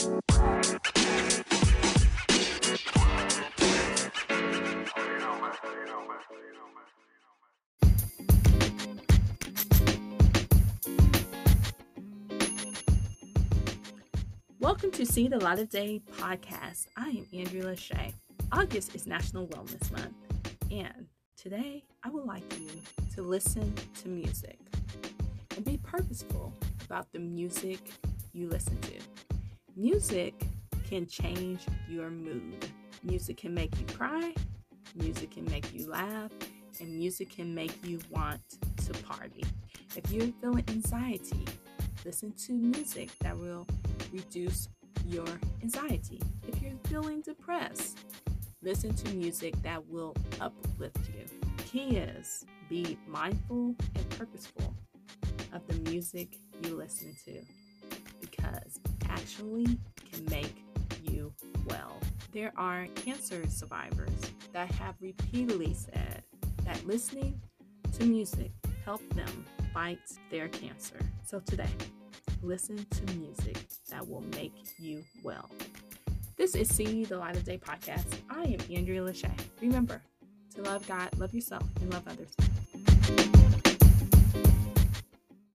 Welcome to See the Light of Day podcast. I am Andrea Lachey. August is National Wellness Month, and today I would like you to listen to music and be purposeful about the music you listen to. Music can change your mood. Music can make you cry, music can make you laugh, and music can make you want to party. If you're feeling anxiety, listen to music that will reduce your anxiety. If you're feeling depressed, listen to music that will uplift you. Key is be mindful and purposeful of the music you listen to because actually can make you well. There are cancer survivors that have repeatedly said that listening to music helped them fight their cancer. So today, listen to music that will make you well. This is See the Light of Day podcast. I am Andrea Lachey. Remember to love God, love yourself, and love others.